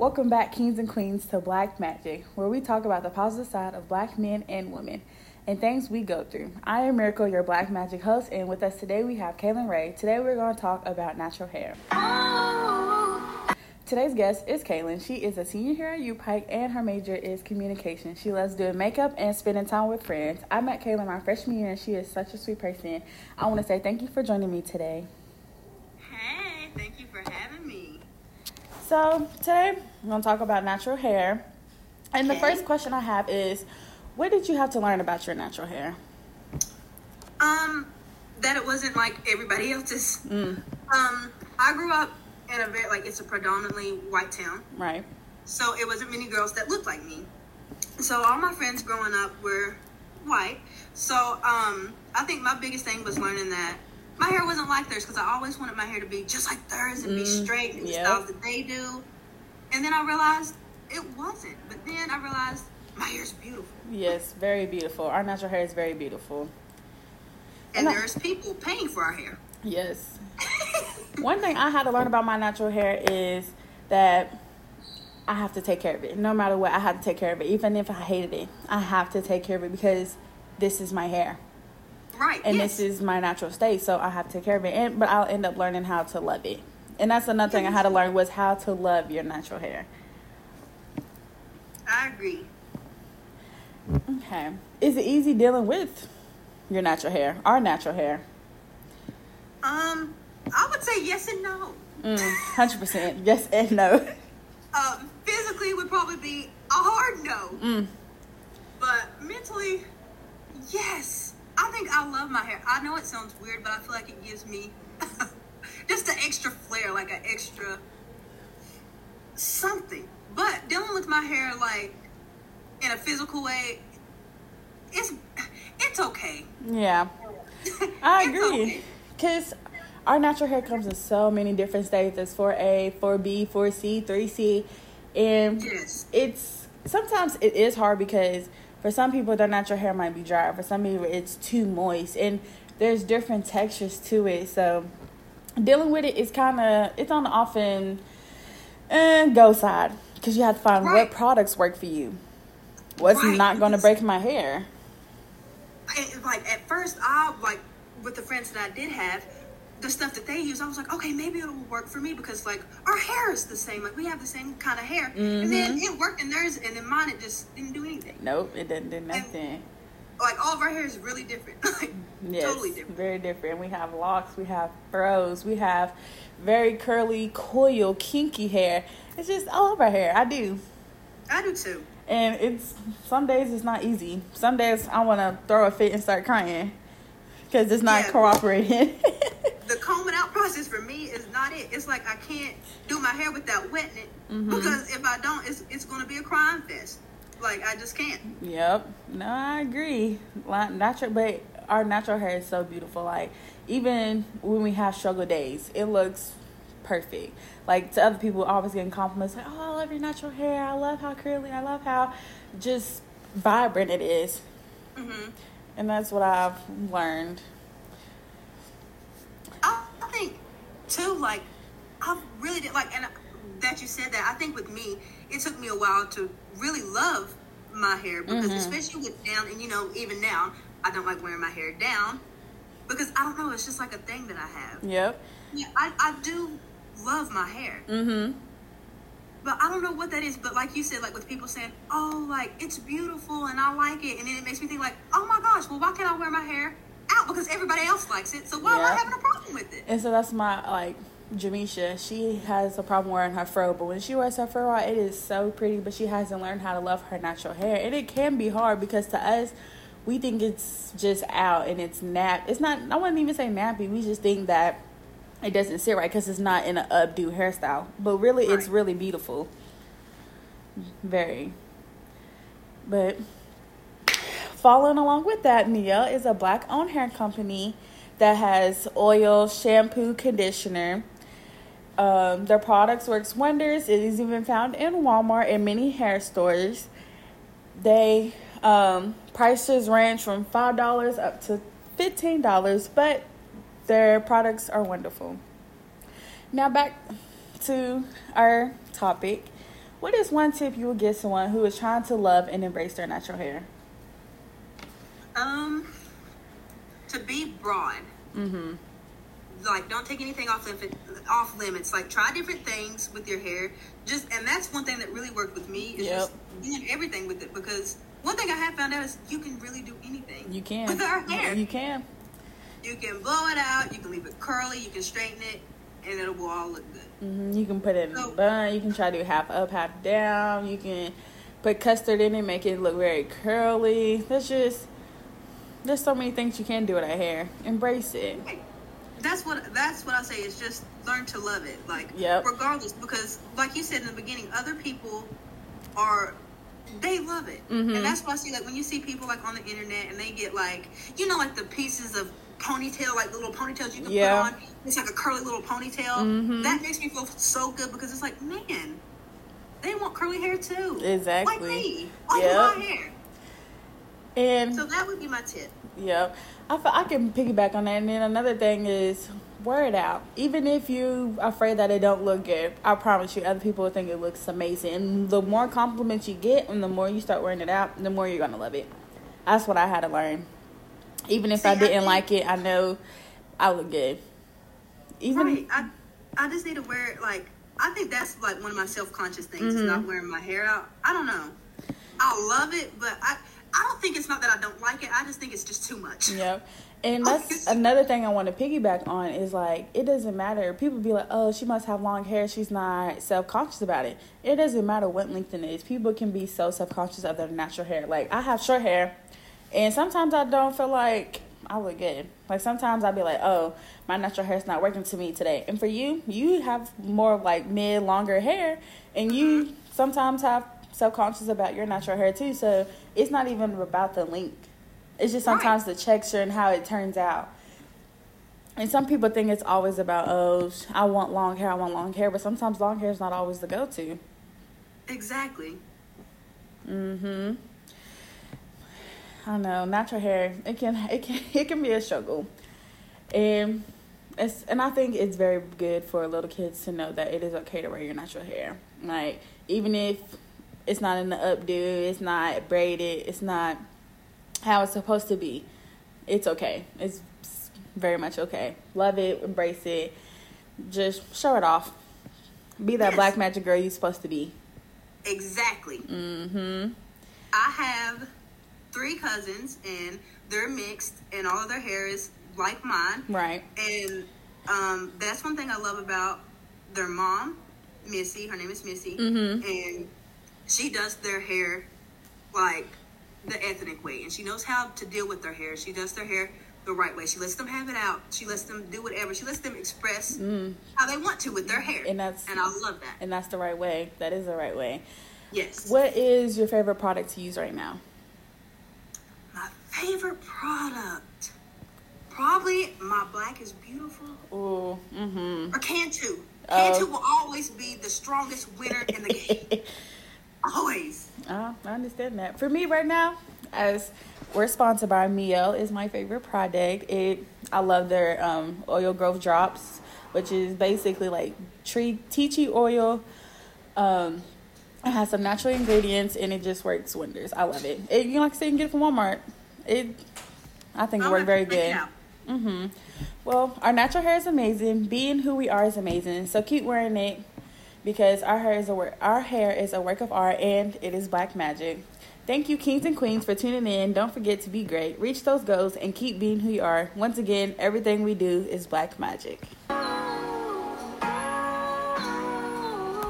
Welcome back, kings and queens, to Black Magic, where we talk about the positive side of black men and women and things we go through. I am Miracle, your Black Magic host, and with us today we have Kaylin Ray. Today we're going to talk about natural hair. Today's guest is Kaylin. She is a senior here at UPike and her major is communication. She loves doing makeup and spending time with friends. I met Kaylin my freshman year and she is such a sweet person. I want to say thank you for joining me today. Hey, thank you. So, today I'm going to talk about natural hair. And the first question I have is what did you have to learn about your natural hair? Um, that it wasn't like everybody else's. Mm, Um, I grew up in a very like it's a predominantly white town, right. so it wasn't many girls that looked like me. So all my friends growing up were white. So um, I think my biggest thing was learning that my hair wasn't like theirs because I always wanted my hair to be just like theirs and be Mm, straight and the yep. styles that they do. And then I realized it wasn't. But then I realized my hair's beautiful. Yes, very beautiful. Our natural hair is very beautiful. And And I- there's people paying for our hair. Yes. One thing I had to learn about my natural hair is that I have to take care of it. No matter what, I have to take care of it. Even if I hated it, I have to take care of it because this is my hair Right. and yes. this is my natural state. So I have to take care of it. And but I'll end up learning how to love it. And that's another thing I had to learn was how to love your natural hair. I agree. Okay. Is it easy dealing with your natural hair? Our natural hair. Um, I would say yes and no. Mm, 100%. Yes and no. Um, physically would probably be a hard no, Mm, but mentally, yes. I think I love my hair. I know it sounds weird, but I feel like it gives me just an extra flair, like an extra something. But dealing with my hair like in a physical way, it's it's okay. yeah. I agree. okay. Because our natural hair comes in so many different states. There's 4A, 4B, 4C, 3C. And Yes. it's sometimes it is hard because for some people their natural hair might be dry. For some people it's too moist. And there's different textures to it. So dealing with it is kind of, it's on the often uh, go side. Because you have to find Right. what products work for you. What's Right, not going to break my hair. and, like at first I like with the friends that I did have the stuff that they use I was like okay maybe it'll work for me because like our hair is the same like we have the same kind of hair and then Mm-hmm. it worked in theirs and then mine it just didn't do anything Nope, it didn't do nothing. like all of our hair is really different like Yes, totally different very different. We have locks, we have fros, we have very curly, coil, kinky hair. It's just all love our hair. I do, I do too and it's some days it's not easy. Some days I want to throw a fit and start crying because it's not Yeah. cooperating. the combing out process for me is not it it's like I can't do my hair without wetting it Mm-hmm. because if I don't it's, it's going to be a crime fest like I just can't Yep. No, I agree. Like, Natural, but our natural hair is so beautiful. Like even when we have struggle days, it looks perfect. Like to other people, always getting compliments like, "Oh, I love your natural hair. I love how curly. I love how just vibrant it is." hmm And that's what I've learned. I, I think too, like I really did like, and that you said that. I think with me, it took me a while to really love my hair because, Mhm. especially with down, and you know, even now, I don't like wearing my hair down because I don't know. It's just like a thing that I have. Yep. Yeah, I, I do love my hair, Mhm. but I don't know what that is. But like you said, like with people saying, "Oh, like it's beautiful and I like it," and then it makes me think like, "Oh my gosh, well, why can't I wear my hair out because everybody else likes it? So why am I having a problem with it?" And so that's my like Jamisha. She has a problem wearing her fro, but when she wears her fro out, it is so pretty. But she hasn't learned how to love her natural hair, and it can be hard because to us, we think it's just out and it's nap. It's not. I wouldn't even say nappy. We just think that it doesn't sit right because it's not in an updo hairstyle. But really, it's really beautiful. Very. But following along with that, Nia is a black-owned hair company that has oil, shampoo, conditioner. Um, their products works wonders. It is even found in Walmart and many hair stores. They um, prices range from five dollars up to fifteen dollars, but their products are wonderful. Now back to our topic. what is one tip you would give someone who is trying to love and embrace their natural hair? Um, to be broad. Mm-hmm. Like, don't take anything off limit, off limits. Like, try different things with your hair. Just, and that's one thing that really worked with me is Yep. just doing everything with it. Because one thing I have found out is you can really do anything. You can. with our hair. You can. You can blow it out. You can leave it curly. You can straighten it, and it will all look good. hmm You can put it in a bun. You can try to do half up, half down. You can put custard in it, make it look very curly. There's just there's so many things you can do with our hair. Embrace it. That's what that's what I say is just learn to love it. Like Yep. regardless because like you said in the beginning, other people are they love it. Mhm. And that's why I see like when you see people like on the internet and they get like you know like the pieces of ponytail, like the little ponytails you can Yeah. put on. It's like a curly little ponytail. Mhm. That makes me feel so good because it's like, man, they want curly hair too. Exactly. Like me. Like Yep. my hair. And So that would be my tip. Yeah, I, I can piggyback on that. And then another thing is word out. Even if you afraid that it don't look good, I promise you, other people will think it looks amazing. And the more compliments you get, and the more you start wearing it out, the more you're gonna love it. That's what I had to learn. Even if See, I I didn't think- like it, I know I look good. Even right. I I just need to wear it like I think that's like one of my self conscious things is Mhm. not wearing my hair out. I don't know. I love it, but I I don't think it's not that I don't like it. I just think it's just too much. Yep. And that's another thing I want to piggyback on is like it doesn't matter. People be like, "Oh, she must have long hair. She's not self conscious about it." It doesn't matter what length it is. People can be so self conscious of their natural hair. Like I have short hair, and sometimes I don't feel like I look good. Like sometimes I'll be like, "Oh, my natural hair's not working to me today." And for you, you have more of like mid longer hair, and you mm-hmm. sometimes have self conscious about your natural hair too. So it's not even about the length. It's just Right. sometimes the texture and how it turns out. And some people think it's always about, oh, I want long hair, I want long hair, but sometimes long hair is not always the go to. Exactly. Mm-hmm. I don't know, natural hair, it can it can it can be a struggle. And it's and I think it's very good for little kids to know that it is okay to wear your natural hair. Like even if it's not in the updo, it's not braided, it's not how it's supposed to be. It's okay. It's very much okay. Love it, embrace it. Just show it off. Be that Yes. black magic girl you're supposed to be. Exactly. Mm-hmm. I have three cousins and they're mixed and all of their hair is like mine. Right. And um, that's one thing I love about their mom, Missy. Her name is Missy, Mhm. and she does their hair like the ethnic way, and she knows how to deal with their hair. She does their hair the right way. She lets them have it out. She lets them do whatever. She lets them express Mm. how they want to with their hair, And that's and I love that. and that's the right way. That is the right way. Yes. What is your favorite product to use right now? My favorite product, probably my Black is Beautiful Ooh, mm-hmm. or Cantu. Oh. Cantu will always be the strongest winner in the game. Always. Oh, I understand that. For me right now, as we're sponsored by Mio, is my favorite product. It I love their um, oil growth drops, which is basically like tree tea tree oil. Um, it has some natural ingredients and it just works wonders. I love it. it you know, like I said, you can get it from Walmart. It, I think it worked very good. Mm-hmm. Well, our natural hair is amazing. Being who we are is amazing. So keep wearing it because our hair is a work. Our hair is a work of art, and it is black magic. Thank you, kings and queens, for tuning in. Don't forget to be great, reach those goals, and keep being who you are. Once again, everything we do is black magic.